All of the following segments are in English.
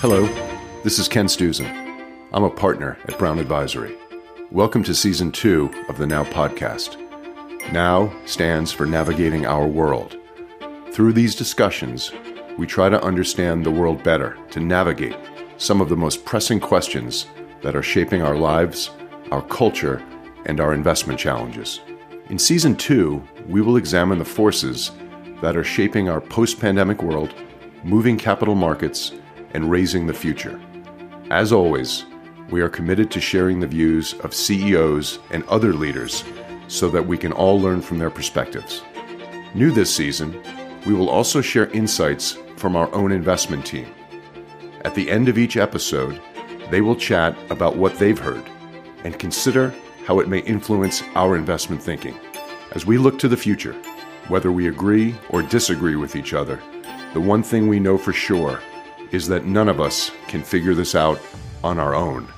Hello, this is Ken Stuzin. I'm a partner at Brown Advisory. Welcome to season two of the Now podcast. Now stands for Navigating Our World. Through these discussions, we try to understand the world better, to navigate some of the most pressing questions that are shaping our lives, our culture, and our investment challenges. In season two, we will examine the forces that are shaping our post pandemic world, moving capital markets, and raising the future. As always, we are committed to sharing the views of CEOs and other leaders so that we can all learn from their perspectives. New this season, we will also share insights from our own investment team. At the end of each episode, they will chat about what they've heard and consider how it may influence our investment thinking. As we look to the future, whether we agree or disagree with each other, the one thing we know for sure is that none of us can figure this out on our own.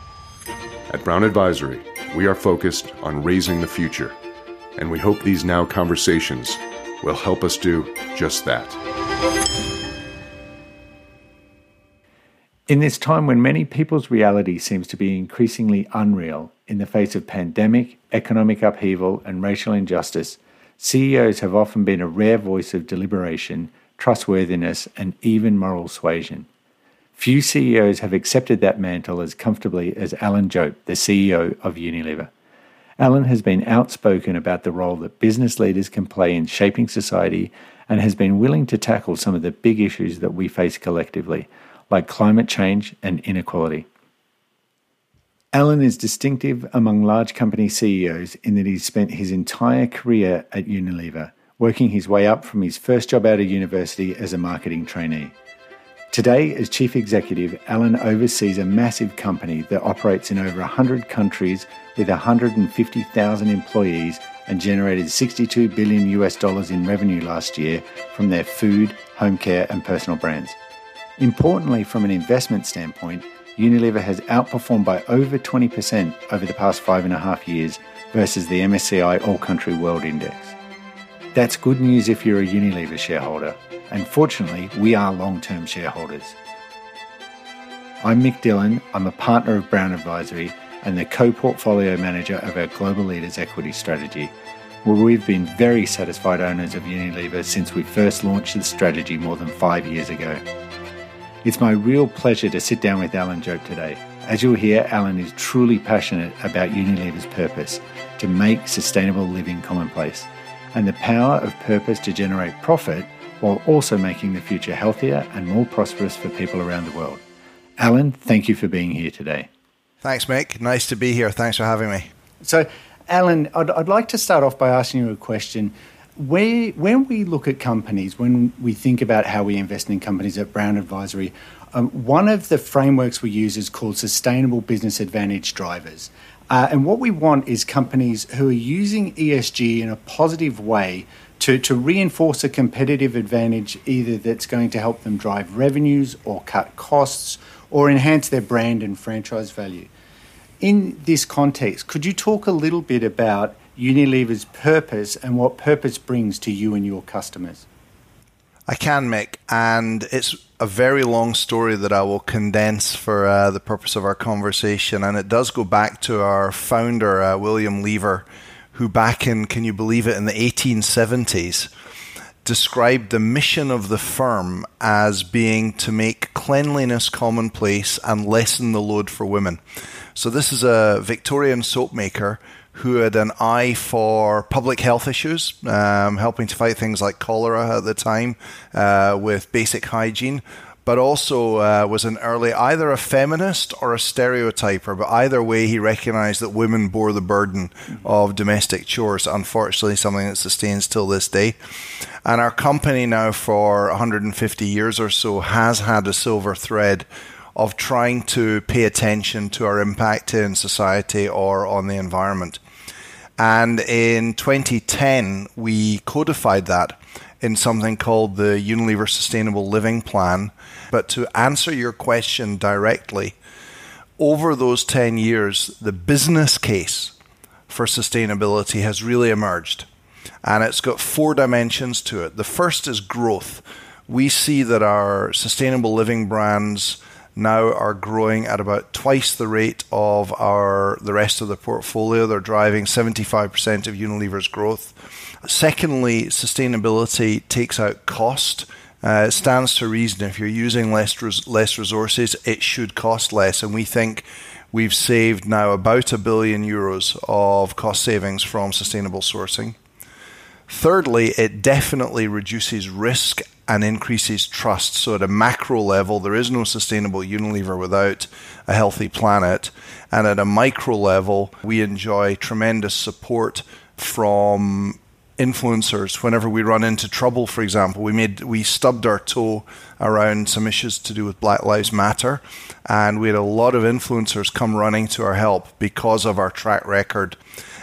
At Brown Advisory, we are focused on raising the future, and we hope these now conversations will help us do just that. In this time when many people's reality seems to be increasingly unreal in the face of pandemic, economic upheaval, and racial injustice, CEOs have often been a rare voice of deliberation, trustworthiness, and even moral suasion. Few CEOs have accepted that mantle as comfortably as Alan Jope, the CEO of Unilever. Alan has been outspoken about the role that business leaders can play in shaping society and has been willing to tackle some of the big issues that we face collectively, like climate change and inequality. Alan is distinctive among large company CEOs in that he's spent his entire career at Unilever, working his way up from his first job out of university as a marketing trainee. Today, as Chief Executive, Alan oversees a massive company that operates in over 100 countries with 150,000 employees and generated 62 billion US dollars in revenue last year from their food, home care, and personal brands. Importantly, from an investment standpoint, Unilever has outperformed by over 20% over the past five and a half years versus the MSCI All Country World Index. That's good news if you're a Unilever shareholder, and fortunately, we are long term shareholders. I'm Mick Dillon, I'm a partner of Brown Advisory and the co portfolio manager of our Global Leaders Equity Strategy, where we've been very satisfied owners of Unilever since we first launched the strategy more than five years ago. It's my real pleasure to sit down with Alan Jope today. As you'll hear, Alan is truly passionate about Unilever's purpose to make sustainable living commonplace and the power of purpose to generate profit while also making the future healthier and more prosperous for people around the world. Alan, thank you for being here today. Thanks, Mick. Nice to be here. Thanks for having me. So, Alan, I'd, I'd like to start off by asking you a question. Where, when we look at companies, when we think about how we invest in companies at Brown Advisory, um, one of the frameworks we use is called Sustainable Business Advantage Drivers. Uh, and what we want is companies who are using ESG in a positive way to, to reinforce a competitive advantage, either that's going to help them drive revenues or cut costs or enhance their brand and franchise value. In this context, could you talk a little bit about Unilever's purpose and what purpose brings to you and your customers? I can, Mick, and it's a very long story that I will condense for uh, the purpose of our conversation. And it does go back to our founder, uh, William Lever, who back in, can you believe it, in the 1870s, described the mission of the firm as being to make cleanliness commonplace and lessen the load for women. So this is a Victorian soap maker who had an eye for public health issues, um, helping to fight things like cholera at the time uh, with basic hygiene, but also uh, was an early either a feminist or a stereotyper. But either way, he recognized that women bore the burden of domestic chores. Unfortunately, something that sustains till this day. And our company now, for 150 years or so, has had a silver thread of trying to pay attention to our impact in society or on the environment. And in 2010, we codified that in something called the Unilever Sustainable Living Plan. But to answer your question directly, over those 10 years, the business case for sustainability has really emerged. And it's got four dimensions to it. The first is growth. We see that our sustainable living brands now are growing at about twice the rate of our the rest of the portfolio. They're driving 75% of Unilever's growth. Secondly, sustainability takes out cost. Uh, it stands to reason if you're using less res- less resources, it should cost less, and we think we've saved now about a billion euros of cost savings from sustainable sourcing. Thirdly, it definitely reduces risk and increases trust. So, at a macro level, there is no sustainable Unilever without a healthy planet. And at a micro level, we enjoy tremendous support from influencers whenever we run into trouble for example we made we stubbed our toe around some issues to do with black lives matter and we had a lot of influencers come running to our help because of our track record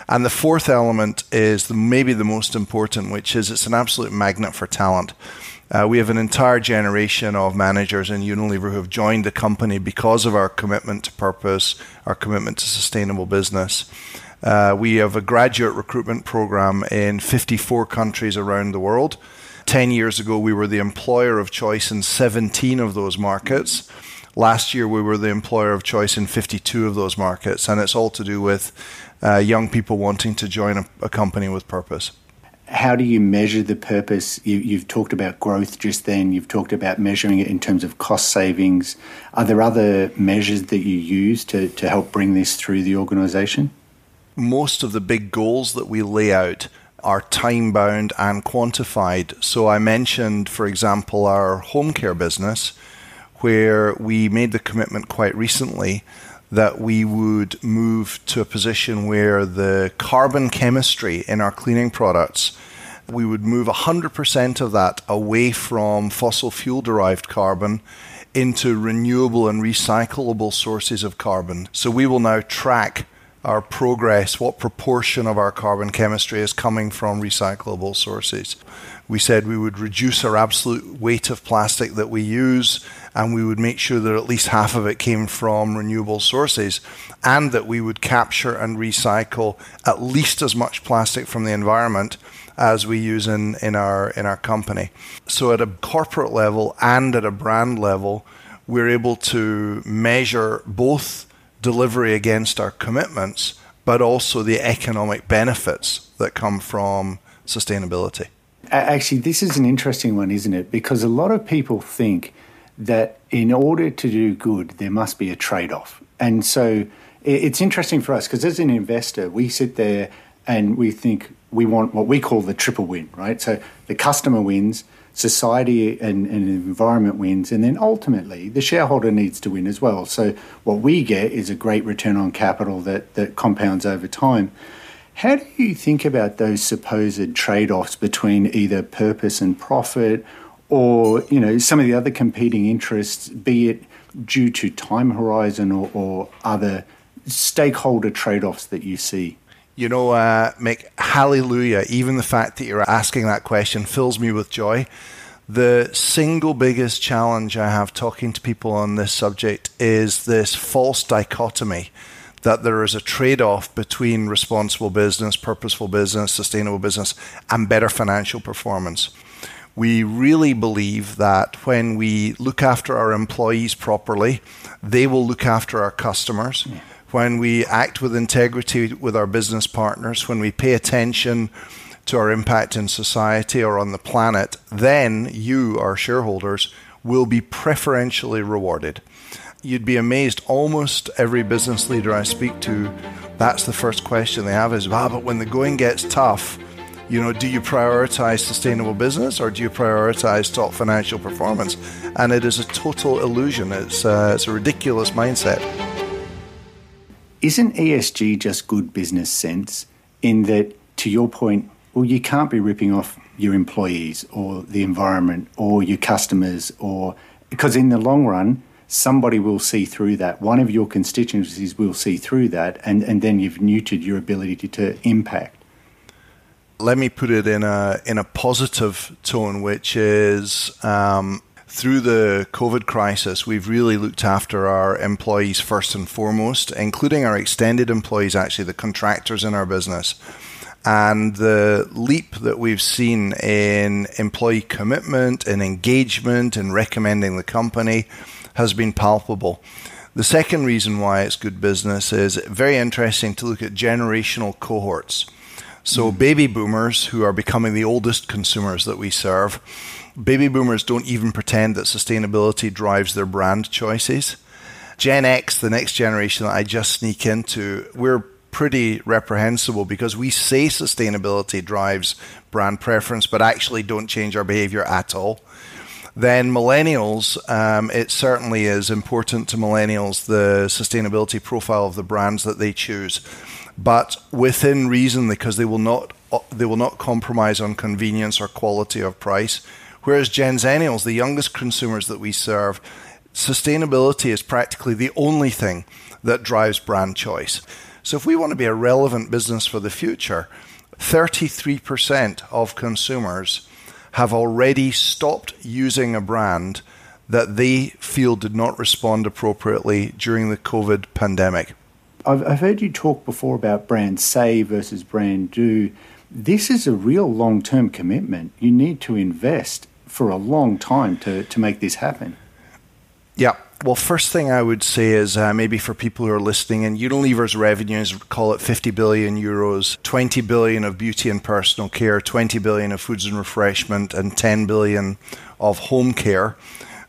and the fourth element is the, maybe the most important which is it's an absolute magnet for talent uh, we have an entire generation of managers in Unilever who have joined the company because of our commitment to purpose, our commitment to sustainable business. Uh, we have a graduate recruitment program in 54 countries around the world. 10 years ago, we were the employer of choice in 17 of those markets. Last year, we were the employer of choice in 52 of those markets, and it's all to do with uh, young people wanting to join a, a, company with purpose. How do you measure the purpose? You, have talked about growth just then, you've talked about measuring it in terms of cost savings. Are there other measures that you use to, to help bring this through the organisation? most of the big goals that we lay out are time bound and quantified. So I mentioned, for example, our home care business, where we made the commitment quite recently that we would move to a position where the carbon chemistry in our cleaning products we would move 100% of that away from fossil fuel derived carbon into renewable and recyclable sources of carbon. So we will now track our progress, what proportion of our carbon chemistry is coming from recyclable sources. We said we would reduce our absolute weight of plastic that we use, and we would make sure that at least half of it came from renewable sources, and that we would capture and recycle at least as much plastic from the environment as we use in, in our in our company. So at a corporate level and at a brand level, we're able to measure both delivery against our commitments, but also the economic benefits that come from sustainability. Actually, this is an interesting one, isn't it? Because a lot of people think that in order to do good, there must be a trade off. And so it's interesting for us because as an investor, we sit there and we think we want what we call the triple win, right? So the customer wins, society and, and environment wins, and then ultimately the shareholder needs to win as well. So what we get is a great return on capital that, that compounds over time. How do you think about those supposed trade-offs between either purpose and profit, or you know some of the other competing interests, be it due to time horizon or, or other stakeholder trade-offs that you see? You know, uh, Mick, hallelujah. Even the fact that you're asking that question fills me with joy. The single biggest challenge I have talking to people on this subject is this false dichotomy that there is a trade off between responsible business, purposeful business, sustainable business, and better financial performance. We really believe that when we look after our employees properly, they will look after our customers. Yeah when we act with integrity with our business partners, when we pay attention to our impact in society or on the planet, then you, our shareholders, will be preferentially rewarded. You'd be amazed, almost every business leader I speak to, that's the first question they have is, ah, but when the going gets tough, you know, do you prioritize sustainable business or do you prioritize top financial performance? And it is a total illusion. It's, uh, it's a ridiculous mindset. Isn't ESG just good business sense in that, to your point, well, you can't be ripping off your employees or the environment or your customers or because in the long run, somebody will see through that. One of your constituencies will see through that, and, and then you've neutered your ability to, to impact. Let me put it in a in a positive tone, which is um, through the COVID crisis, we've really looked after our employees first and foremost, including our extended employees, actually, the contractors in our business. And the leap that we've seen in employee commitment and engagement and recommending the company has been palpable. The second reason why it's good business is very interesting to look at generational cohorts. So, mm. baby boomers, who are becoming the oldest consumers that we serve, baby boomers don't even pretend that sustainability drives their brand choices. Gen X, the next generation that I just sneak into, we're pretty reprehensible because we say sustainability drives brand preference, but actually don't change our behavior at all. Then millennials, um, it certainly is important to millennials the sustainability profile of the brands that they choose, but within reason because they will not uh, they will not compromise on convenience or quality of price. Whereas Gen Zennials, the youngest consumers that we serve, sustainability is practically the only thing that drives brand choice. So if we want to be a relevant business for the future, 33% of consumers have already stopped using a brand that they feel did not respond appropriately during the COVID pandemic. I've, I've heard you talk before about brand say versus brand do. This is a real long term commitment. You need to invest for a long time to, to make this happen. Yeah. Well, first thing I would say is uh, maybe for people who are listening, and Unilever's revenues call it 50 billion euros, 20 billion of beauty and personal care, 20 billion of foods and refreshment, and 10 billion of home care.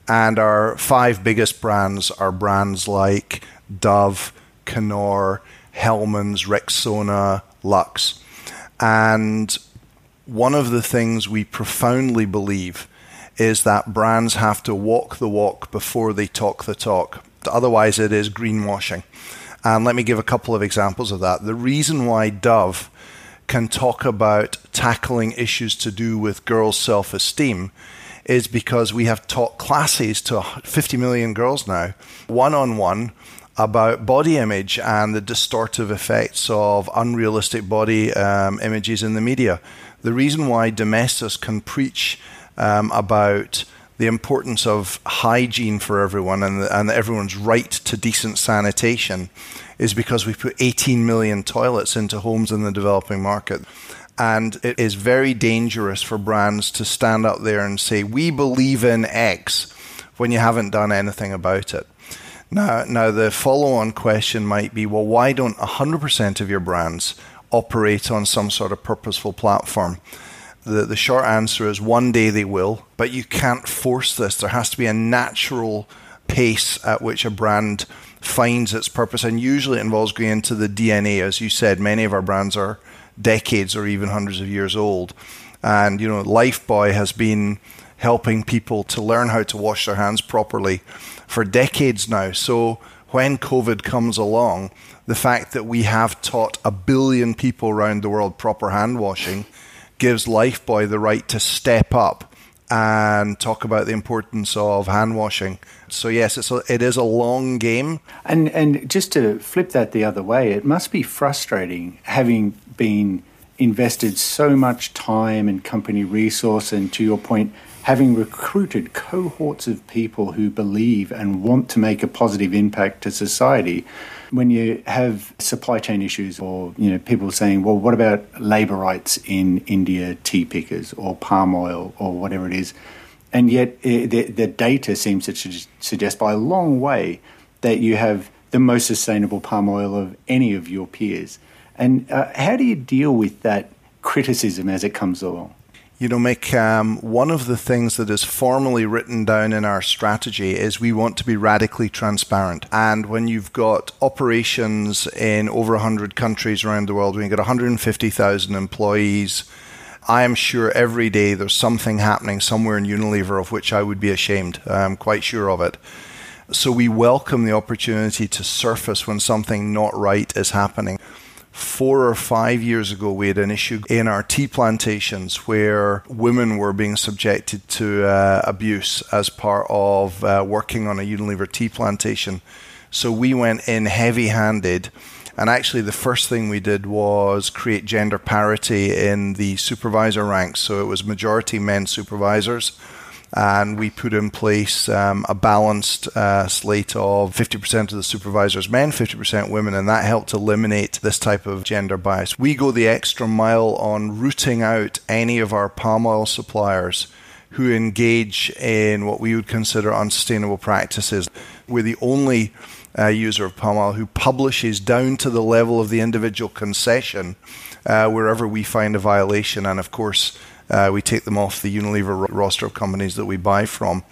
And our five biggest brands are brands like Dove, Knorr, Hellmann's, Rexona, Lux. And one of the things we profoundly believe is that brands have to walk the walk before they talk the talk. Otherwise, it is greenwashing. And let me give a couple of examples of that. The reason why Dove can talk about tackling issues to do with girls' self esteem is because we have taught classes to 50 million girls now, one on one, about body image and the distortive effects of unrealistic body um, images in the media. The reason why Domestos can preach um, about the importance of hygiene for everyone and, and everyone's right to decent sanitation is because we put 18 million toilets into homes in the developing market. And it is very dangerous for brands to stand up there and say, we believe in X when you haven't done anything about it. Now, now the follow on question might be well, why don't 100% of your brands operate on some sort of purposeful platform? The, the short answer is one day they will, but you can't force this. There has to be a natural pace at which a brand finds its purpose, and usually it involves going into the DNA. As you said, many of our brands are decades or even hundreds of years old. And, you know, Lifebuoy has been helping people to learn how to wash their hands properly for decades now. So when COVID comes along, the fact that we have taught a billion people around the world proper hand washing gives Lifebuoy the right to step up and talk about the importance of hand washing. So yes, it's a, it is a long game. And and just to flip that the other way, it must be frustrating having been invested so much time and company resource and to your point having recruited cohorts of people who believe and want to make a positive impact to society when you have supply chain issues or you know people saying well what about labor rights in India tea pickers or palm oil or whatever it is? And yet eh, the, the data seems to suggest by a long way that you have the most sustainable palm oil of any of your peers. And uh, how do you deal with that criticism as it comes along you know, Mick, um, one of the things that is formally written down in our strategy is we want to be radically transparent. And when you've got operations in over 100 countries around the world, you've got 150,000 employees, I am sure every day there's something happening somewhere in Unilever of which I would be ashamed. I'm quite sure of it. So we welcome the opportunity to surface when something not right is happening four or five years ago, we had an issue in our tea plantations where women were being subjected to uh, abuse as part of uh, working on a Unilever tea plantation. So we went in heavy handed. And actually, the first thing we did was create gender parity in the supervisor ranks. So it was majority men supervisors and we put in place um, a balanced uh, slate of 50% of the supervisors men, 50% women, and that helped eliminate this type of gender bias. We go the extra mile on rooting out any of our palm oil suppliers who engage in what we would consider unsustainable practices. We're the only uh, user of palm oil who publishes down to the level of the individual concession uh, wherever we find a violation. And of course, we take them off the Unilever roster of companies that we buy from.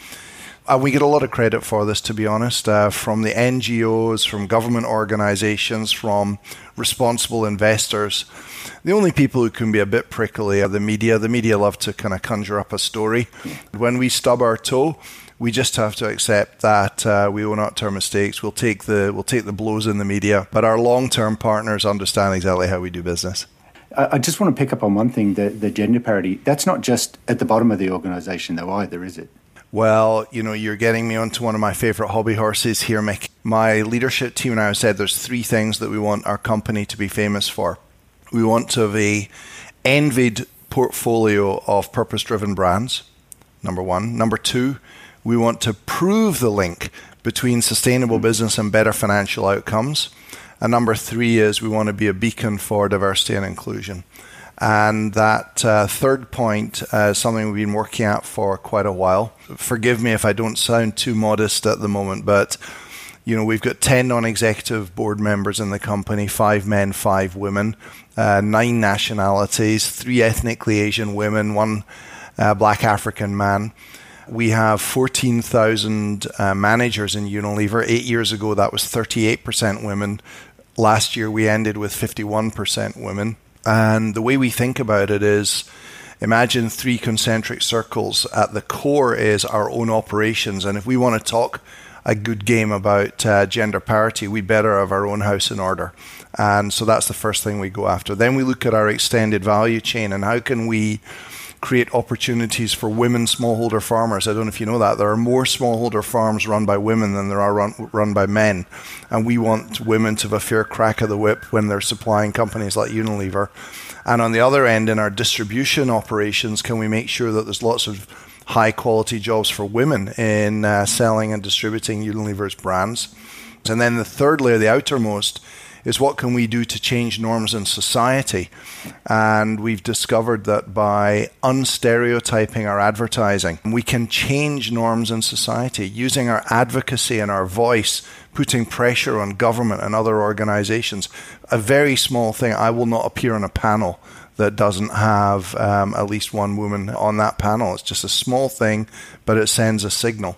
And we get a lot of credit for this, to be honest, uh, from the NGOs, from government organizations, from responsible investors. The only people who can be a bit prickly are the media. The media love to kind of conjure up a story. When we stub our toe, we just have to accept that uh, we will not our mistakes. We'll take the we'll take the blows in the media, but our long term partners understand exactly how we do business. I just want to pick up on one thing: the, the gender parity. That's not just at the bottom of the organisation, though, either, is it? Well, you know, you're getting me onto one of my favorite hobby horses here, Mick. My leadership team and I have said there's three things that we want our company to be famous for. We want to have a envied portfolio of purpose-driven brands. Number one. Number two, we want to prove the link between sustainable hmm. business and better financial outcomes. And number three is we want to be a beacon for diversity and inclusion. And that uh, third point uh, is something we've been working at for quite a while. Forgive me if I don't sound too modest at the moment, but you know we've got 10 non-executive board members in the company five men five women uh, nine nationalities three ethnically asian women one uh, black african man we have 14,000 uh, managers in Unilever. Eight years ago, that was 38% women. Last year, we ended with 51% women. And the way we think about it is imagine three concentric circles. At the core is our own operations. And if we want to talk a good game about uh, gender parity, we better have our own house in order. And so that's the first thing we go after. Then we look at our extended value chain and how can we create opportunities for women smallholder farmers. I don't know if you know that. There are more smallholder farms run by women than there are run, run by men. And we want women to have a fair crack of the whip when they're supplying companies like Unilever. And on the other end, in our distribution operations, can we make sure that there's lots of high quality jobs for women in uh, selling and distributing Unilever's brands? And then the third layer, the outermost, is what can we do to change norms in society? And we've discovered that by unstereotyping our advertising, we can change norms in society using our advocacy and our voice, putting pressure on government and other organizations. A very small thing, I will not appear on a panel that doesn't have um, at least one woman on that panel. It's just a small thing, but it sends a signal.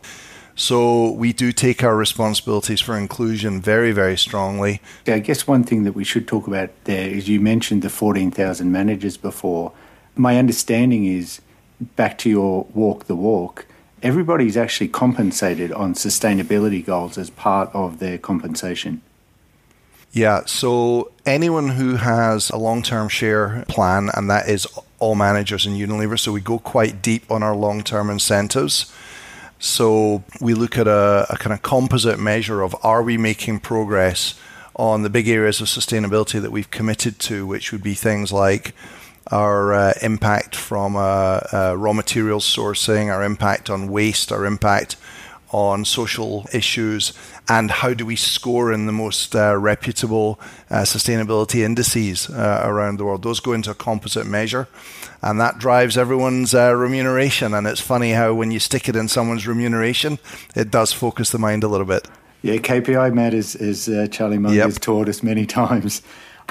So we do take our responsibilities for inclusion very, very strongly. I guess one thing that we should talk about there is you mentioned the 14,000 managers before. My understanding is, back to your walk the walk, everybody's actually compensated on sustainability goals as part of their compensation. Yeah, so anyone who has a long term share plan, and that is all managers in Unilever, so we go quite deep on our long term incentives. So we look at a, a kind of composite measure of are we making progress on the big areas of sustainability that we've committed to, which would be things like our uh, impact from uh, uh, raw materials sourcing, our impact on waste, our impact on social issues, and how do we score in the most uh, reputable uh, sustainability indices uh, around the world. Those go into a composite measure and that drives everyone's uh, remuneration. And it's funny how when you stick it in someone's remuneration, it does focus the mind a little bit. Yeah, KPI matters, as uh, Charlie Munger yep. has taught us many times.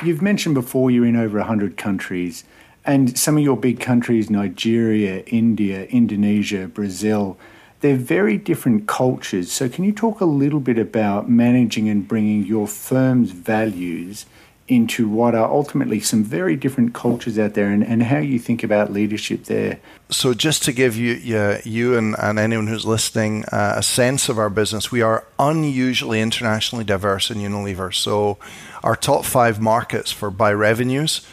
You've mentioned before you're in over 100 countries, and some of your big countries, Nigeria, India, Indonesia, Brazil, they're very different cultures. So, can you talk a little bit about managing and bringing your firm's values into what are ultimately some very different cultures out there and, and how you think about leadership there. So, just to give you, you, you and, and anyone who's listening uh, a sense of our business, we are unusually internationally diverse in Unilever. So, our top five markets for by revenues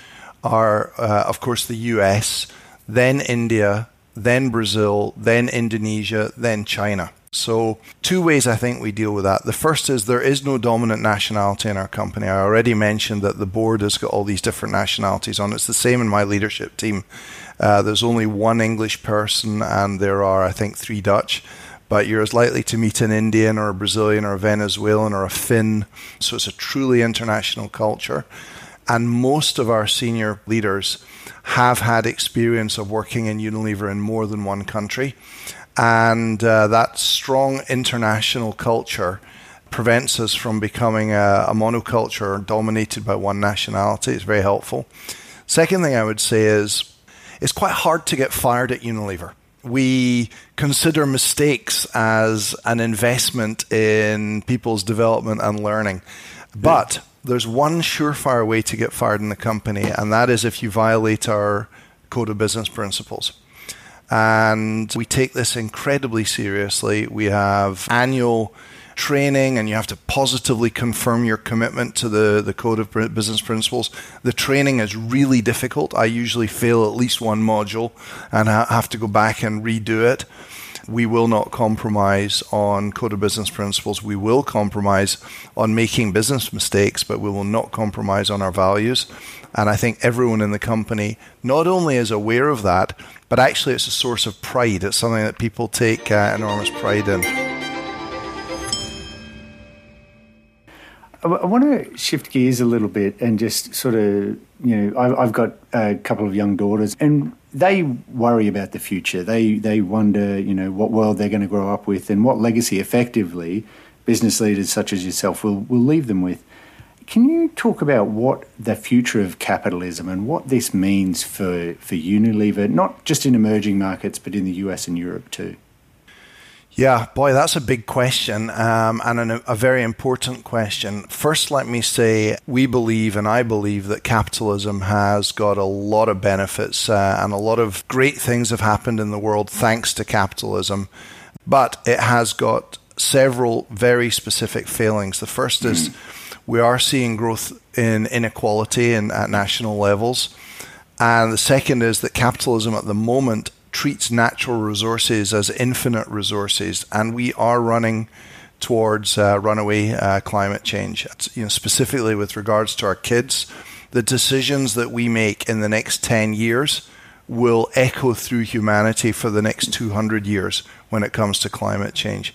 are, uh, of course, the US, then India, then Brazil, then Indonesia, then China. So, two ways I think we deal with that. The first is there is no dominant nationality in our company. I already mentioned that the board has got all these different nationalities on. It's the same in my leadership team. Uh, there's only one English person, and there are, I think, three Dutch. But you're as likely to meet an Indian or a Brazilian or a Venezuelan or a Finn. So it's a truly international culture. And most of our senior leaders have had experience of working in Unilever in more than one country. And uh, that strong international culture prevents us from becoming a, a monoculture dominated by one nationality. It's very helpful. Second thing I would say is it's quite hard to get fired at Unilever. We consider mistakes as an investment in people's development and learning. But there's one surefire way to get fired in the company, and that is if you violate our code of business principles. And we take this incredibly seriously. We have annual training and you have to positively confirm your commitment to the, the code of business principles. The training is really difficult. I usually fail at least one module and I have to go back and redo it. We will not compromise on code of business principles. We will compromise on making business mistakes, but we will not compromise on our values. And I think everyone in the company not only is aware of that, but actually it's a source of pride. It's something that people take uh, enormous pride in. I want to shift gears a little bit and just sort of, you know, I've got a couple of young daughters and they worry about the future. They they wonder, you know, what world they're going to grow up with and what legacy effectively business leaders such as yourself will will leave them with. Can you talk about what the future of capitalism and what this means for, for Unilever, not just in emerging markets, but in the US and Europe too? Yeah, boy, that's a big question um, and an, a very important question. First, let me say we believe, and I believe, that capitalism has got a lot of benefits uh, and a lot of great things have happened in the world thanks to capitalism. But it has got several very specific failings. The first is mm. we are seeing growth in inequality in, at national levels. And the second is that capitalism at the moment treats natural resources as infinite resources, and we are running towards uh, runaway uh, climate change. You know, specifically with regards to our kids, the decisions that we make in the next 10 years will echo through humanity for the next 200 years when it comes to climate change.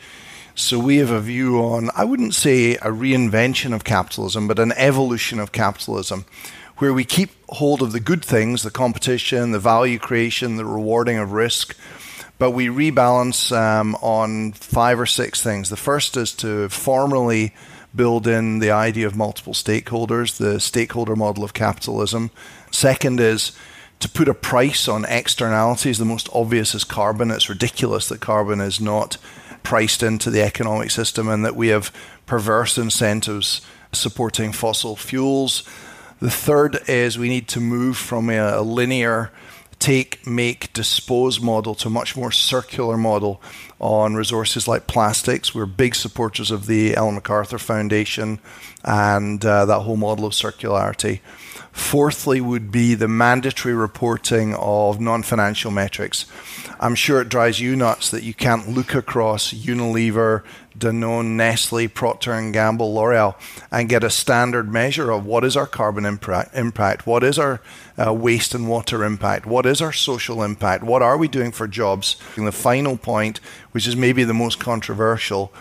So we have a view on, I wouldn't say a reinvention of capitalism, but an evolution of capitalism where we keep hold of the good things, the competition, the value creation, the rewarding of risk, but we rebalance um, on five or six things. The first is to formally build in the idea of multiple stakeholders, the stakeholder model of capitalism. Second is to put a price on externalities. The most obvious is carbon. It's ridiculous that carbon is not priced into the economic system and that we have perverse incentives supporting fossil fuels. The third is we need to move from a, linear take, make, dispose model to a much more circular model on resources like plastics. We're big supporters of the Ellen MacArthur Foundation and uh, that whole model of circularity. Fourthly, would be the mandatory reporting of non financial metrics. I'm sure it drives you nuts that you can't look across Unilever, Danone, Nestle, Procter Gamble, L'Oreal, and get a standard measure of what is our carbon impact, what is our uh, waste and water impact, what is our social impact, what are we doing for jobs. And the final point, which is maybe the most controversial,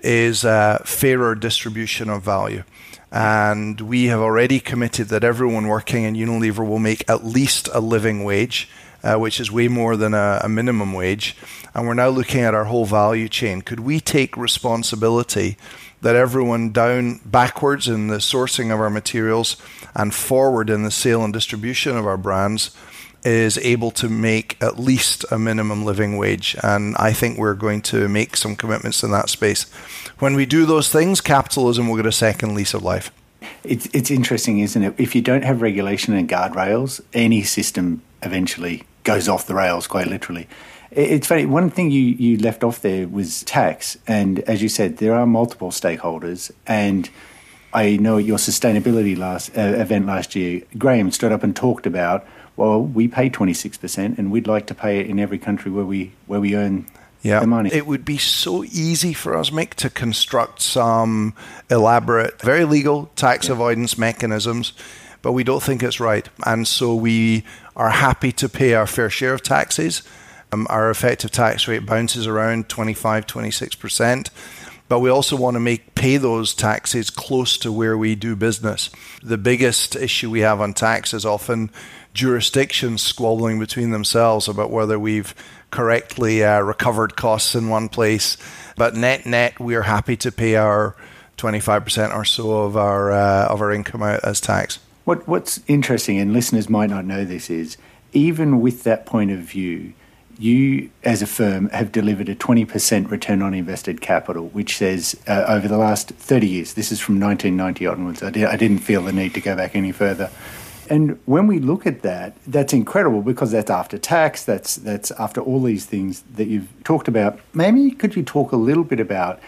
is uh, fairer distribution of value. And we have already committed that everyone working in Unilever will make at least a living wage, uh, which is way more than a, a minimum wage. And we're now looking at our whole value chain. Could we take responsibility that everyone down backwards in the sourcing of our materials and forward in the sale and distribution of our brands is able to make at least a minimum living wage. And I think we're going to make some commitments in that space. When we do those things, capitalism will get a second lease of life. It's, it's interesting, isn't it? If you don't have regulation and guardrails, any system eventually goes off the rails, quite literally. It's funny. One thing you, you left off there was tax. And as you said, there are multiple stakeholders. And I know at your sustainability last uh, event last year, Graeme stood up and talked about well, we pay 26% and we'd like to pay it in every country where we, where we earn yeah. the money. It would be so easy for us, Mick, to construct some elaborate, very legal tax yeah. avoidance mechanisms, but we don't think it's right. And so we are happy to pay our fair share of taxes. Um, our effective tax rate bounces around 25, 26% but we also want to make pay those taxes close to where we do business. The biggest issue we have on tax is often jurisdictions squabbling between themselves about whether we've correctly uh, recovered costs in one place. But net net, we are happy to pay our 25% or so of our uh, of our income out as tax. What what's interesting, and listeners might not know this, is even with that point of view, you as a firm have delivered a 20% return on invested capital, which says uh, over the last 30 years, this is from 1990 onwards. I, I didn't feel the need to go back any further. And when we look at that, that's incredible because that's after tax, that's that's after all these things that you've talked about. Maybe could you talk a little bit about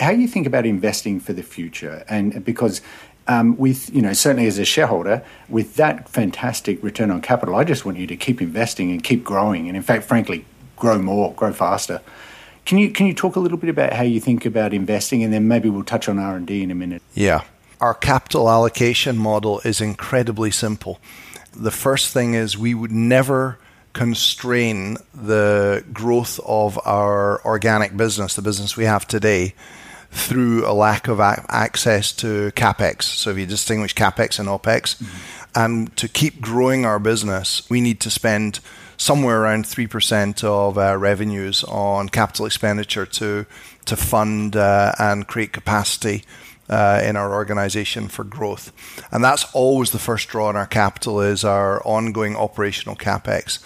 how you think about investing for the future? And because um, with you know certainly as a shareholder with that fantastic return on capital, I just want you to keep investing and keep growing, and in fact, frankly, grow more, grow faster. Can you can you talk a little bit about how you think about investing, and then maybe we'll touch on R and D in a minute. Yeah, our capital allocation model is incredibly simple. The first thing is we would never constrain the growth of our organic business, the business we have today, through a lack of a- access to capex. So if you distinguish capex and opex, mm-hmm. and to keep growing our business, we need to spend somewhere around three percent of our revenues on capital expenditure to to fund uh, and create capacity uh, in our organization for growth. And that's always the first draw on our capital is our ongoing operational capex.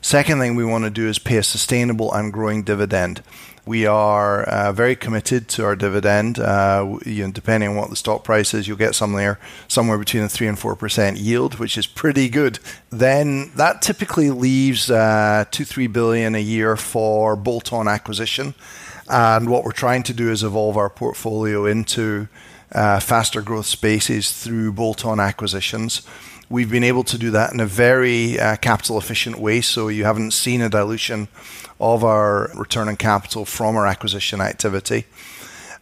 Second thing we want to do is pay a sustainable and growing dividend. We are uh, very committed to our dividend. Uh, you know, depending on what the stock price is, you'll get somewhere somewhere between a three and four percent yield, which is pretty good. Then that typically leaves uh, two three billion a year for bolt-on acquisition. And what we're trying to do is evolve our portfolio into uh, faster growth spaces through bolt on acquisitions. We've been able to do that in a very uh, capital efficient way, so you haven't seen a dilution of our return on capital from our acquisition activity.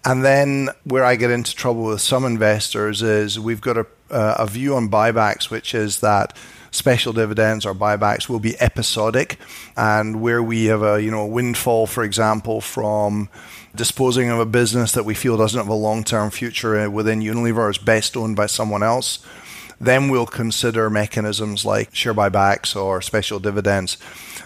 And then where I get into trouble with some investors is we've got a, uh, a view on buybacks, which is that special dividends or buybacks will be episodic, and where we have a you know windfall, for example, from disposing of a business that we feel doesn't have a long term future within Unilever is best owned by someone else, then we'll consider mechanisms like share buybacks or special dividends.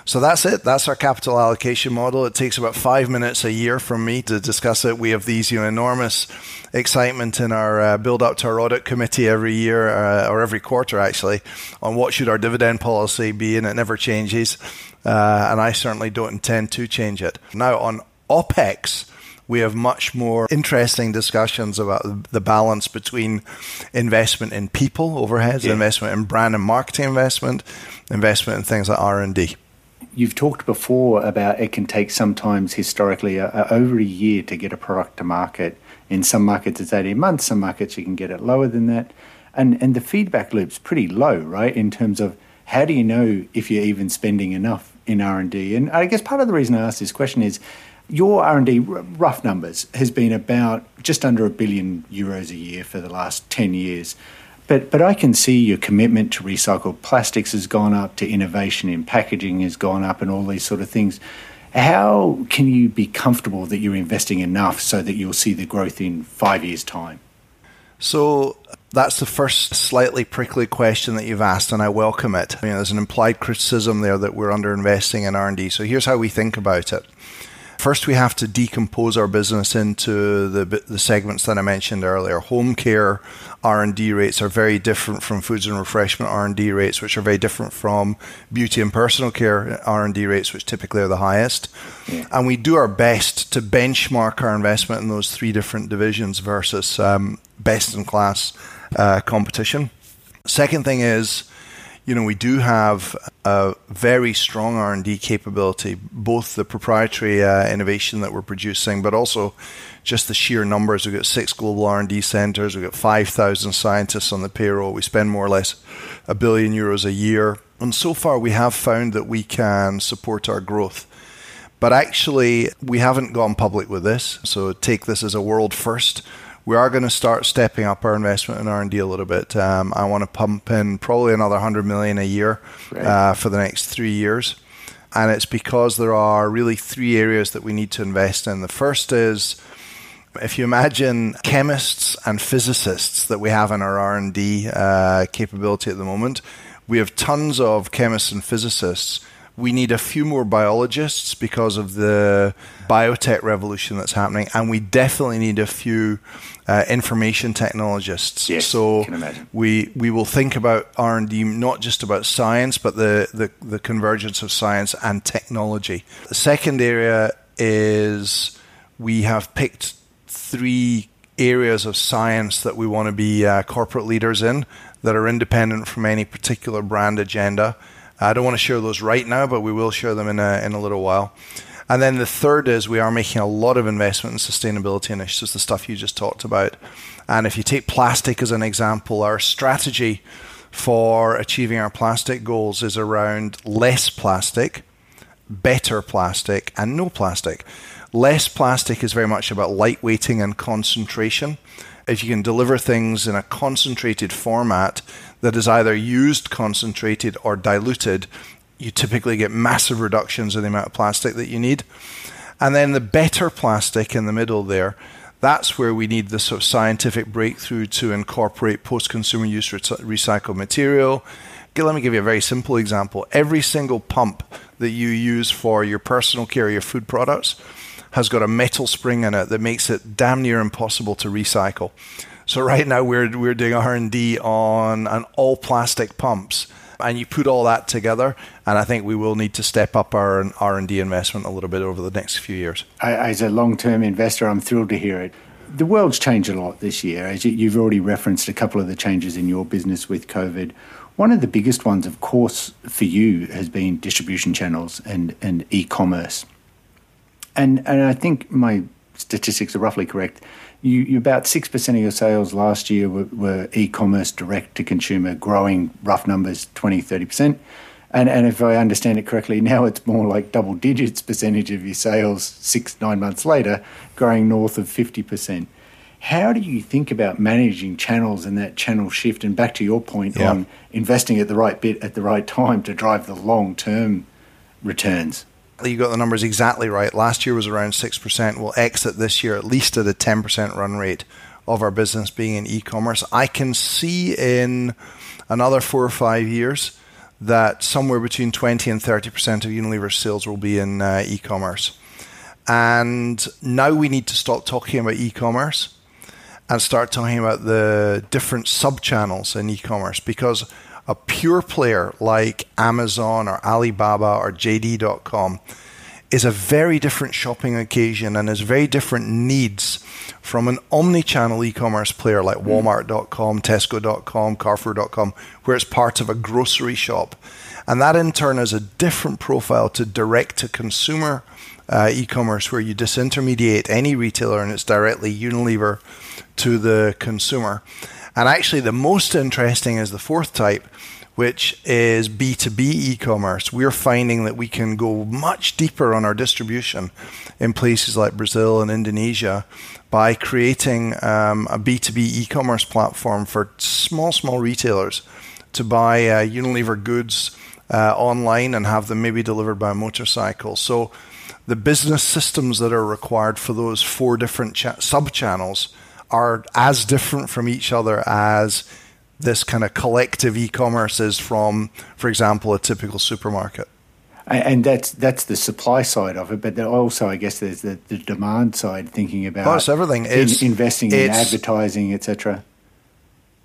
So that's it. That's our capital allocation model. It takes about five minutes a year from me to discuss it. We have these you know, enormous excitement in our uh, build up to our audit committee every year uh, or every quarter actually on what should our dividend policy be, and it never changes. Uh, and I certainly don't intend to change it. Now on OPEX, we have much more interesting discussions about the balance between investment in people, overheads, yeah. investment in brand and marketing investment, investment in things like R and D. You've talked before about it can take sometimes historically a, a, over a year to get a product to market. In some markets, it's 18 months. Some markets, you can get it lower than that. And, and the feedback loop's pretty low, right, in terms of how do you know if you're even spending enough in R&D? And I guess part of the reason I ask this question is your R&D, rough numbers, has been about just under a billion euros a year for the last 10 years. But, but I can see your commitment to recycled plastics has gone up, to innovation in packaging has gone up, and all these sort of things. How can you be comfortable that you're investing enough so that you'll see the growth in five years' time? So that's the first slightly prickly question that you've asked, and I welcome it. I mean, there's an implied criticism there that we're underinvesting in R&D. So here's how we think about it. First, we have to decompose our business into the, the segments that I mentioned earlier. Home care R&D rates are very different from foods and refreshment R&D rates, which are very different from beauty and personal care R&D rates, which typically are the highest. Yeah. And we do our best to benchmark our investment in those three different divisions versus um, best in class uh, competition. Second thing is you know, we do have a very strong R&D capability, both the proprietary uh, innovation that we're producing, but also just the sheer numbers. We've got six global R&D centers. We've got 5,000 scientists on the payroll. We spend more or less a billion euros a year. And so far, we have found that we can support our growth. But actually, we haven't gone public with this. So take this as a world first we are going to start stepping up our investment in R&D a little bit. Um, I want to pump in probably another 100 million a year right. uh, for the next three years. And it's because there are really three areas that we need to invest in. The first is if you imagine chemists and physicists that we have in our R&D uh, capability at the moment, We have tons of chemists and physicists. We need a few more biologists because of the biotech revolution that's happening, and we definitely need a few uh, information technologists. Yes, so we we will think about R and D not just about science, but the, the the convergence of science and technology. The second area is we have picked three areas of science that we want to be uh, corporate leaders in that are independent from any particular brand agenda. I don't want to share those right now, but we will share them in a, in a little while. And then the third is we are making a lot of investment in sustainability initiatives, the stuff you just talked about. And if you take plastic as an example, our strategy for achieving our plastic goals is around less plastic, better plastic, and no plastic. Less plastic is very much about lightweighting and concentration. If you can deliver things in a concentrated format that is either used concentrated or diluted, you typically get massive reductions in the amount of plastic that you need. And then the better plastic in the middle there, that's where we need the sort of scientific breakthrough to incorporate post consumer use recycled material. Let me give you a very simple example. Every single pump that you use for your personal care, your food products, has got a metal spring in it that makes it damn near impossible to recycle. So right now we're we're doing R and D on an all plastic pumps, and you put all that together, and I think we will need to step up our R and D investment a little bit over the next few years. As a long term investor, I'm thrilled to hear it. The world's changed a lot this year, as you've already referenced a couple of the changes in your business with COVID. One of the biggest ones, of course, for you has been distribution channels and, and e commerce and and I think my statistics are roughly correct. You, you about six percent of your sales last year were, were, e-commerce, direct to consumer, growing rough numbers 20, 30 percent. And and if I understand it correctly, now it's more like double digits percentage of your sales six nine months later, growing north of fifty percent. How do you think about managing channels and that channel shift? And back to your point yeah. on investing at the right bit at the right time to drive the long term returns. You got the numbers exactly right. Last year was around 6%. We'll exit this year at least at a 10% run rate of our business being in e commerce. I can see in another four or five years that somewhere between 20 and 30% of Unilever sales will be in uh, e commerce. And now we need to stop talking about e commerce and start talking about the different sub channels in e commerce because a pure player like Amazon or Alibaba or JD.com is a very different shopping occasion and has very different needs from an omni-channel e-commerce player like hmm. Walmart.com, Tesco.com, Carrefour.com, where it's part of a grocery shop. And that in turn is a different profile to direct to consumer uh, e-commerce where you disintermediate any retailer and it's directly Unilever to the consumer. And actually, the most interesting is the fourth type, which is B2B e commerce. We're finding that we can go much deeper on our distribution in places like Brazil and Indonesia by creating um, a B2B e commerce platform for small, small retailers to buy uh, Unilever goods uh, online and have them maybe delivered by a motorcycle. So the business systems that are required for those four different cha- sub channels are as different from each other as this kind of collective e-commerce is from, for example, a typical supermarket. And that's that's the supply side of it, but also I guess there's the, the demand side, thinking about oh, everything. It's, in, investing it's, in advertising, etc.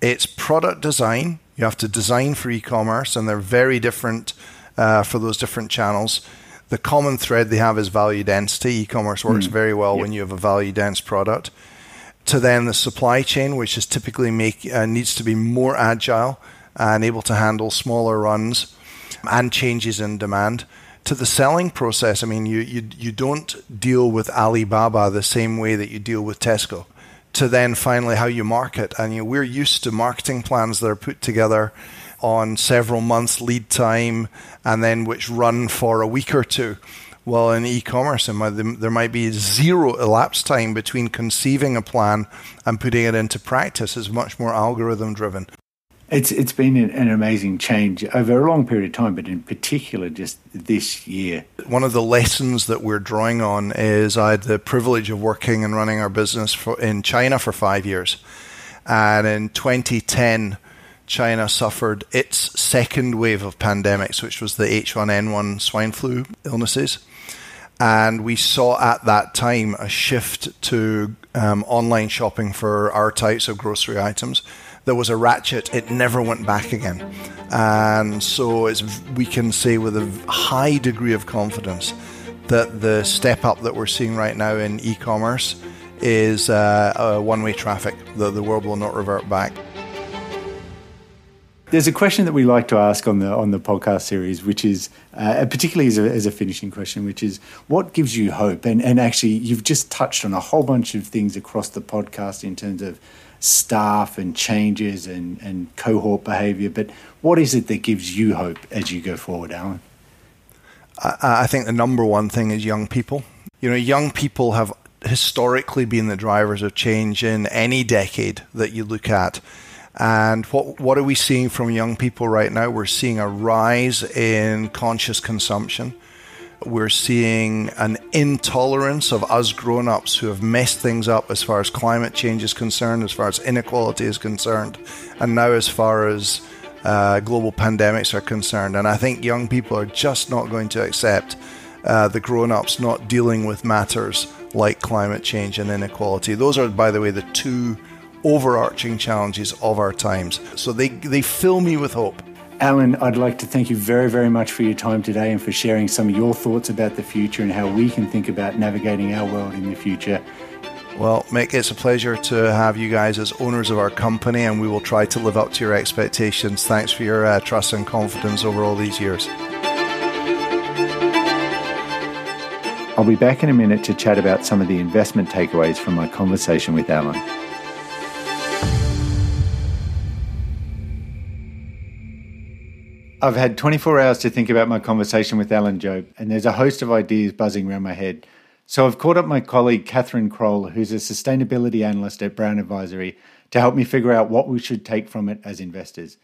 It's product design. You have to design for e-commerce, and they're very different uh, for those different channels. The common thread they have is value density. E-commerce works mm. very well yep. when you have a value dense product to then the supply chain, which is typically make uh, needs to be more agile and able to handle smaller runs and changes in demand. To the selling process, I mean, you, you you don't deal with Alibaba the same way that you deal with Tesco. To then finally how you market, and you know, we're used to marketing plans that are put together on several months lead time, and then which run for a week or two. Well, in e-commerce, there might be zero elapsed time between conceiving a plan and putting it into practice. It's much more algorithm driven. It's it's been an amazing change over a long period of time, but in particular just this year. One of the lessons that we're drawing on is I had the privilege of working and running our business for, in China for five years, and in 2010 China suffered its second wave of pandemics, which was the H1N1 swine flu illnesses. And we saw at that time a shift to um, online shopping for our types of grocery items. There was a ratchet, it never went back again. And so we can say with a high degree of confidence that the step up that we're seeing right now in e commerce is uh, a one way traffic. The, the world will not revert back. There's a question that we like to ask on the on the podcast series, which is uh, particularly as a, as a finishing question, which is what gives you hope? And and actually, you've just touched on a whole bunch of things across the podcast in terms of staff and changes and and cohort behaviour. But what is it that gives you hope as you go forward, Alan? I, I think the number one thing is young people. You know, young people have historically been the drivers of change in any decade that you look at. And what what are we seeing from young people right now? We're seeing a rise in conscious consumption. We're seeing an intolerance of us grown ups who have messed things up as far as climate change is concerned, as far as inequality is concerned, and now as far as uh, global pandemics are concerned. And I think young people are just not going to accept uh, the grown ups not dealing with matters like climate change and inequality. Those are, by the way, the two overarching challenges of our times. So they, they fill me with hope. Alan, I'd like to thank you very, very much for your time today and for sharing some of your thoughts about the future and how we can think about navigating our world in the future. Well, Mick, it's a pleasure to have you guys as owners of our company, and we will try to live up to your expectations. Thanks for your uh, trust and confidence over all these years. I'll be back in a minute to chat about some of the investment takeaways from my conversation with Alan. I've had 24 hours to think about my conversation with Alan Jope, and there's a host of ideas buzzing around my head. So I've called up my colleague Catherine Kroll, who's a sustainability analyst at Brown Advisory, to help me figure out what we should take from it as investors.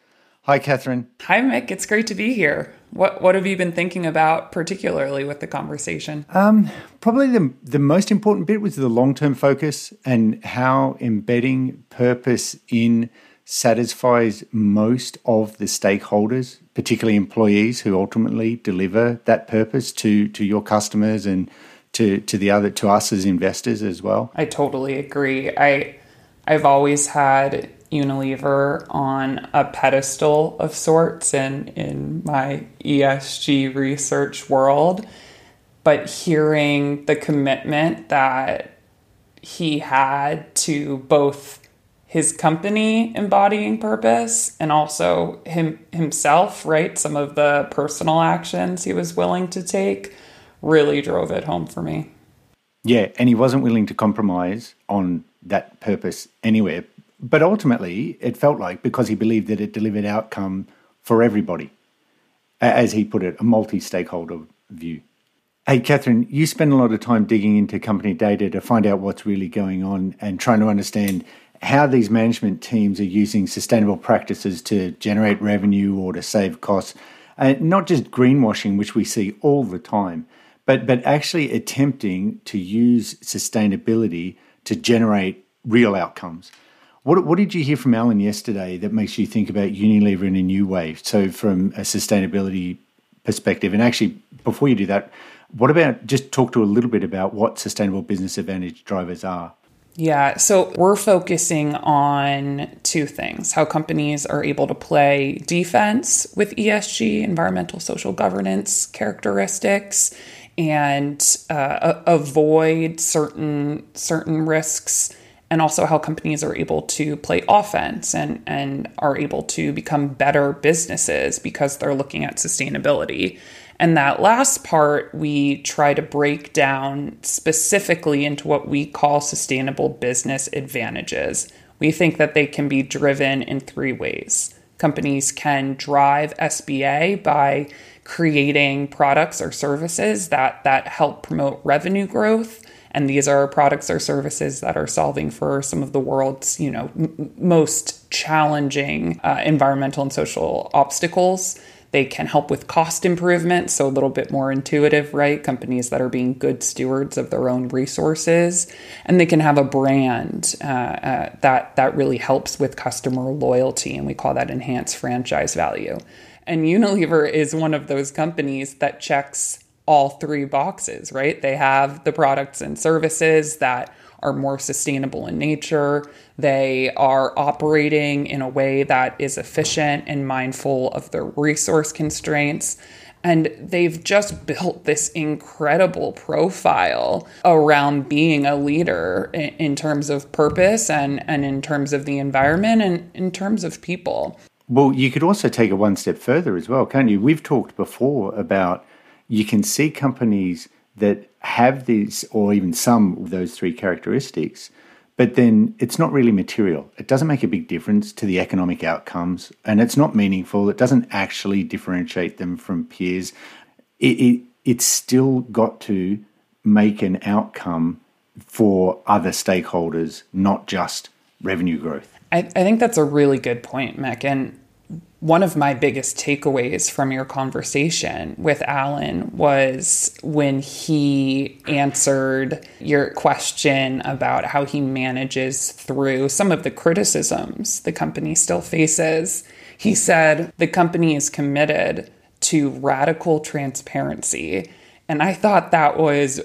Hi, Catherine. Hi, Mick. It's great to be here. What What have you been thinking about, particularly with the conversation? Um, probably the the most important bit was the long term focus and how embedding purpose in satisfies most of the stakeholders, particularly employees who ultimately deliver that purpose to to your customers and to to the other to us as investors as well. I totally agree. I I've always had Unilever on a pedestal of sorts in in my ESG research world, but hearing the commitment that he had to both his company embodying purpose and also him himself, right? Some of the personal actions he was willing to take really drove it home for me. Yeah, and he wasn't willing to compromise on that purpose anywhere. But ultimately, it felt like because he believed that it delivered outcome for everybody, as he put it, a multi stakeholder view. Hey, Catherine, you spend a lot of time digging into company data to find out what's really going on and trying to understand how these management teams are using sustainable practices to generate revenue or to save costs. And not just greenwashing, which we see all the time, but, but actually attempting to use sustainability to generate real outcomes. What, what did you hear from Alan yesterday that makes you think about Unilever in a new way? So, from a sustainability perspective, and actually, before you do that, what about just talk to a little bit about what sustainable business advantage drivers are? Yeah, so we're focusing on two things how companies are able to play defense with ESG, environmental social governance characteristics, and uh, avoid certain certain risks and also how companies are able to play offense and, and are able to become better businesses because they're looking at sustainability. And that last part, we try to break down specifically into what we call sustainable business advantages. We think that they can be driven in three ways. Companies can drive SBA by creating products or services that, that help promote revenue growth. And these are products or services that are solving for some of the world's, you know, m- most challenging uh, environmental and social obstacles They can help with cost improvement, so a little bit more intuitive, right? Companies that are being good stewards of their own resources, and they can have a brand uh, uh, that that really helps with customer loyalty, and we call that enhanced franchise value. And Unilever is one of those companies that checks all three boxes, right? They have the products and services that are more sustainable in nature. They are operating in a way that is efficient and mindful of their resource constraints. And they've just built this incredible profile around being a leader in, in, terms of purpose and, and in terms of the environment and in terms of people. Well, you could also take it one step further as well, can't you? We've talked before about you can see companies that have these, or even some of those three characteristics, but then it's not really material. It doesn't make a big difference to the economic outcomes, and it's not meaningful. It doesn't actually differentiate them from peers. It, it, it's still got to make an outcome for other stakeholders, not just revenue growth. I, I think that's a really good point, Mick. And one of my biggest takeaways from your conversation with Alan was when he answered your question about how he manages through some of the criticisms the company still faces. He said the company is committed to radical transparency. And I thought that was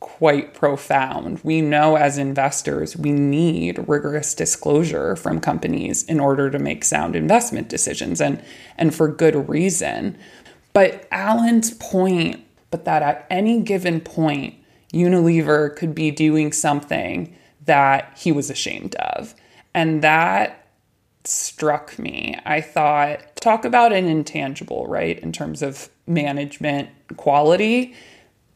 quite profound. We know as investors we need rigorous disclosure from companies in order to make sound investment decisions and and for good reason. But Alan's point, but that at any given point Unilever could be doing something that he was ashamed of. And that struck me. I thought, talk about an intangible, right, in terms of management quality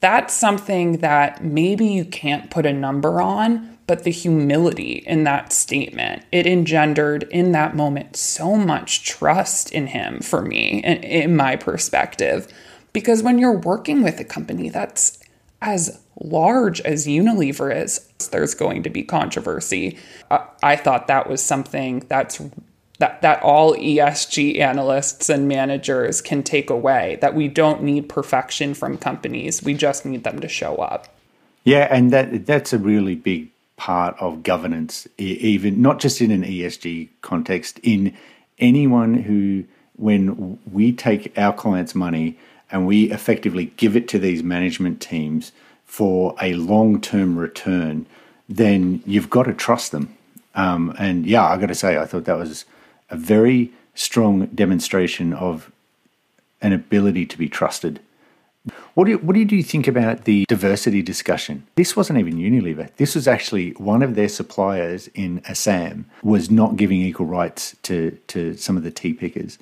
that's something that maybe you can't put a number on, but the humility in that statement, it engendered in that moment so much trust in him for me, in, in my perspective. Because when you're working with a company that's as large as Unilever is, there's going to be controversy. Uh, I thought that was something that's that, that all ESG analysts and managers can take away that we don't need perfection from companies. We just need them to show up. Yeah, and that that's a really big part of governance, even not just in an ESG context, in anyone who, when we take our clients' money and we effectively give it to these management teams for a long term return, then you've got to trust them. Um, and yeah, I got to say, I thought that was a very strong demonstration of an ability to be trusted. What do, you, what do you think about the diversity discussion? This wasn't even Unilever. This was actually one of their suppliers in Assam was not giving equal rights to, to some of the tea pickers.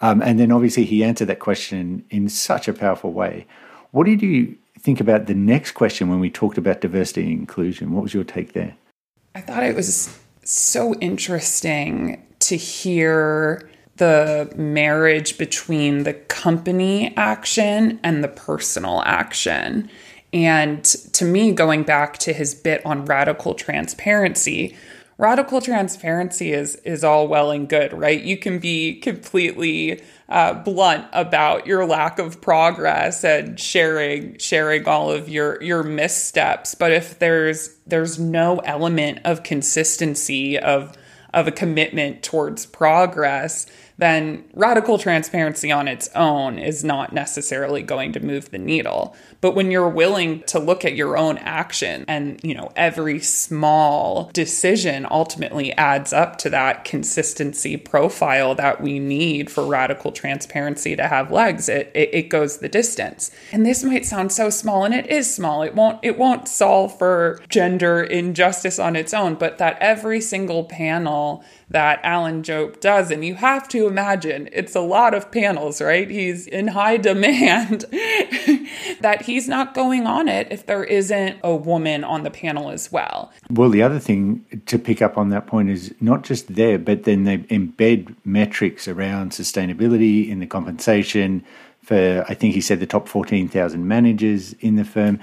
Um, and then obviously he answered that question in such a powerful way. What did you think about the next question when we talked about diversity and inclusion? What was your take there? I thought it was so interesting to hear the marriage between the company action and the personal action. And to me, going back to his bit on radical transparency, radical transparency is is all well and good, right? You can be completely uh, blunt about your lack of progress and sharing sharing all of your your missteps, but if there's there's no element of consistency of of a commitment towards progress, then radical transparency on its own is not necessarily going to move the needle. But when you're willing to look at your own action and, you know, every small decision ultimately adds up to that consistency profile that we need for radical transparency to have legs, it, it, it goes the distance. And this might sound so small, and it is small. It won't it won't solve for gender injustice on its own, but that every single panel that Alan Jope does. And you have to imagine it's a lot of panels, right? He's in high demand, that he's not going on it if there isn't a woman on the panel as well. Well, the other thing to pick up on that point is not just there, but then they embed metrics around sustainability in the compensation for, I think he said, the top 14,000 managers in the firm.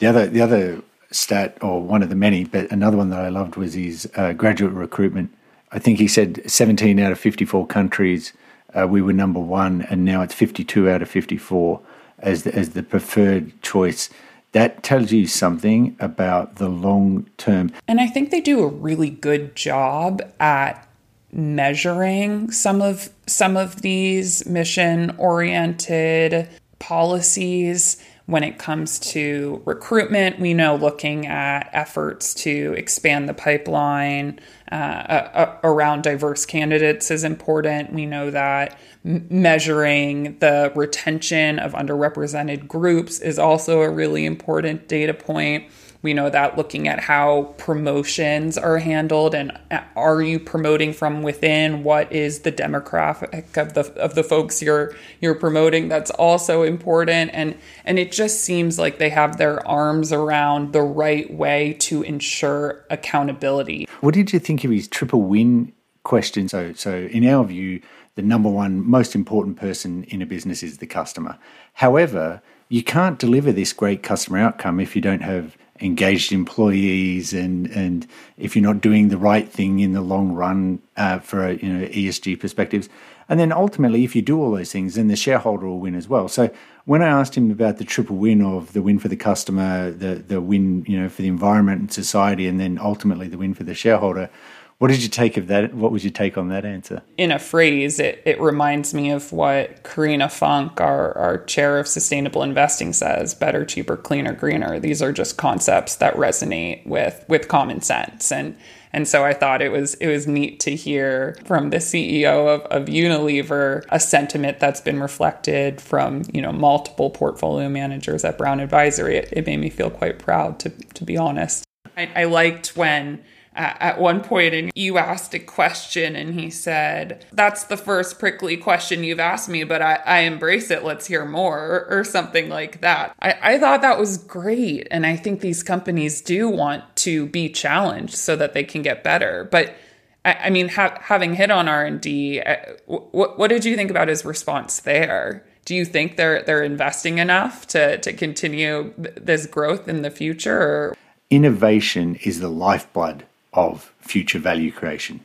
The other, the other stat, or one of the many, but another one that I loved was his uh, graduate recruitment I think he said 17 out of 54 countries uh, we were number one, and now it's 52 out of 54 as the, as the preferred choice. That tells you something about the long term. And I think they do a really good job at measuring some of some of these mission oriented policies when it comes to recruitment, we know looking at efforts to expand the pipeline uh, uh, around diverse candidates is important. We know that measuring the retention of underrepresented groups is also a really important data point. We know that looking at how promotions are handled and uh, are you promoting from within? What is the demographic of the of the folks you're you're promoting? That's also important. And and it just seems like they have their arms around the right way to ensure accountability. What did you think of his triple win question? So so in our view, the number one most important person in a business is the customer. However, you can't deliver this great customer outcome if you don't have engaged employees and and if you're not doing the right thing in the long run uh, for you know ESG perspectives. And then ultimately if you do all those things then the shareholder will win as well. So when I asked him about the triple win of the win for the customer the the win you know for the environment and society and then ultimately the win for the shareholder what did you take of that? What was your take on that answer? In a phrase, it, it reminds me of what Karina Funk, our, our chair of sustainable investing, says better, cheaper, cleaner, greener. These are just concepts that resonate with, with common sense. And and so I thought it was it was neat to hear from the CEO of, of Unilever a sentiment that's been reflected from you know multiple portfolio managers at Brown Advisory. It, it made me feel quite proud to to be honest. I, I liked when at one point and you asked a question and he said that's the first prickly question you've asked me but i, I embrace it. Let's hear more or, or something like that. I, I thought that was great. And i think these companies do want to be challenged so that they can get better. But i, I mean ha- having hit on r&d uh, what, what did you think about his response there? Do you think they're they're investing enough to to continue this growth in the future innovation is the lifeblood of future value creation.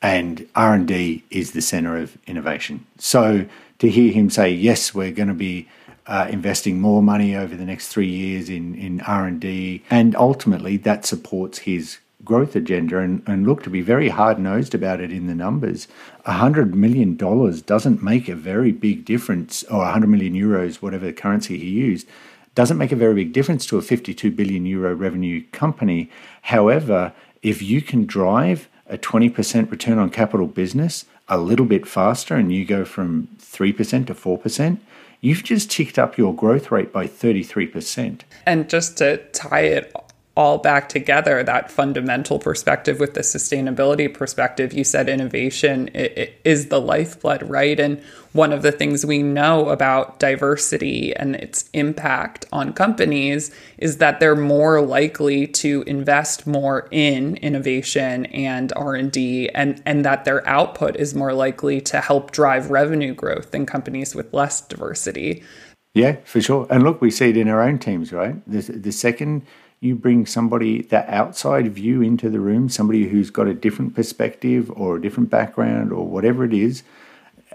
And r&d is the center of innovation. So to hear him say yes we're going to be uh, investing more money over the next three years in, in r&d and ultimately that supports his growth agenda and, and look to be very hard-nosed about it in the numbers. $100 million doesn't make a very big difference or 100 million euros whatever currency he used doesn't make a very big difference to a 52 billion euro revenue company. However if you can drive a 20% return on capital business a little bit faster and you go from 3% to 4%, you've just ticked up your growth rate by 33%. And just to tie it all back together that fundamental perspective with the sustainability perspective you said innovation is the lifeblood right and one of the things we know about diversity and its impact on companies is that they're more likely to invest more in innovation and R&D and and that their output is more likely to help drive revenue growth than companies with less diversity. Yeah, for sure. And look, we see it in our own teams, right? The, the second you bring somebody that outside view into the room, somebody who's got a different perspective or a different background or whatever it is,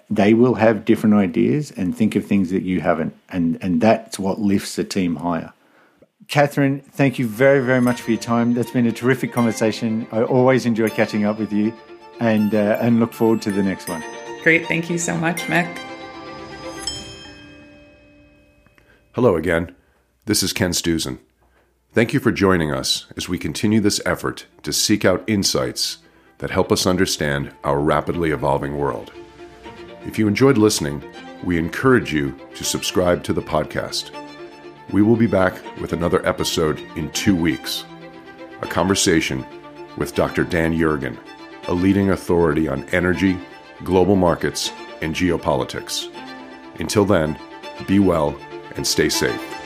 they will have different ideas and think of things that you haven't. And, and that's what lifts the team higher. Catherine, thank you very, very much for your time. That's been a terrific conversation. I always enjoy catching up with you and, uh, and look forward to the next one. Great. Thank you so much, Mick. Hello again. This is Ken Stuzin. Thank you for joining us as we continue this effort to seek out insights that help us understand our rapidly evolving world. If you enjoyed listening, we encourage you to subscribe to the podcast. We will be back with another episode in two weeks a conversation with Dr. Dan Yergin, a leading authority on energy, global markets, and geopolitics. Until then, be well and stay safe.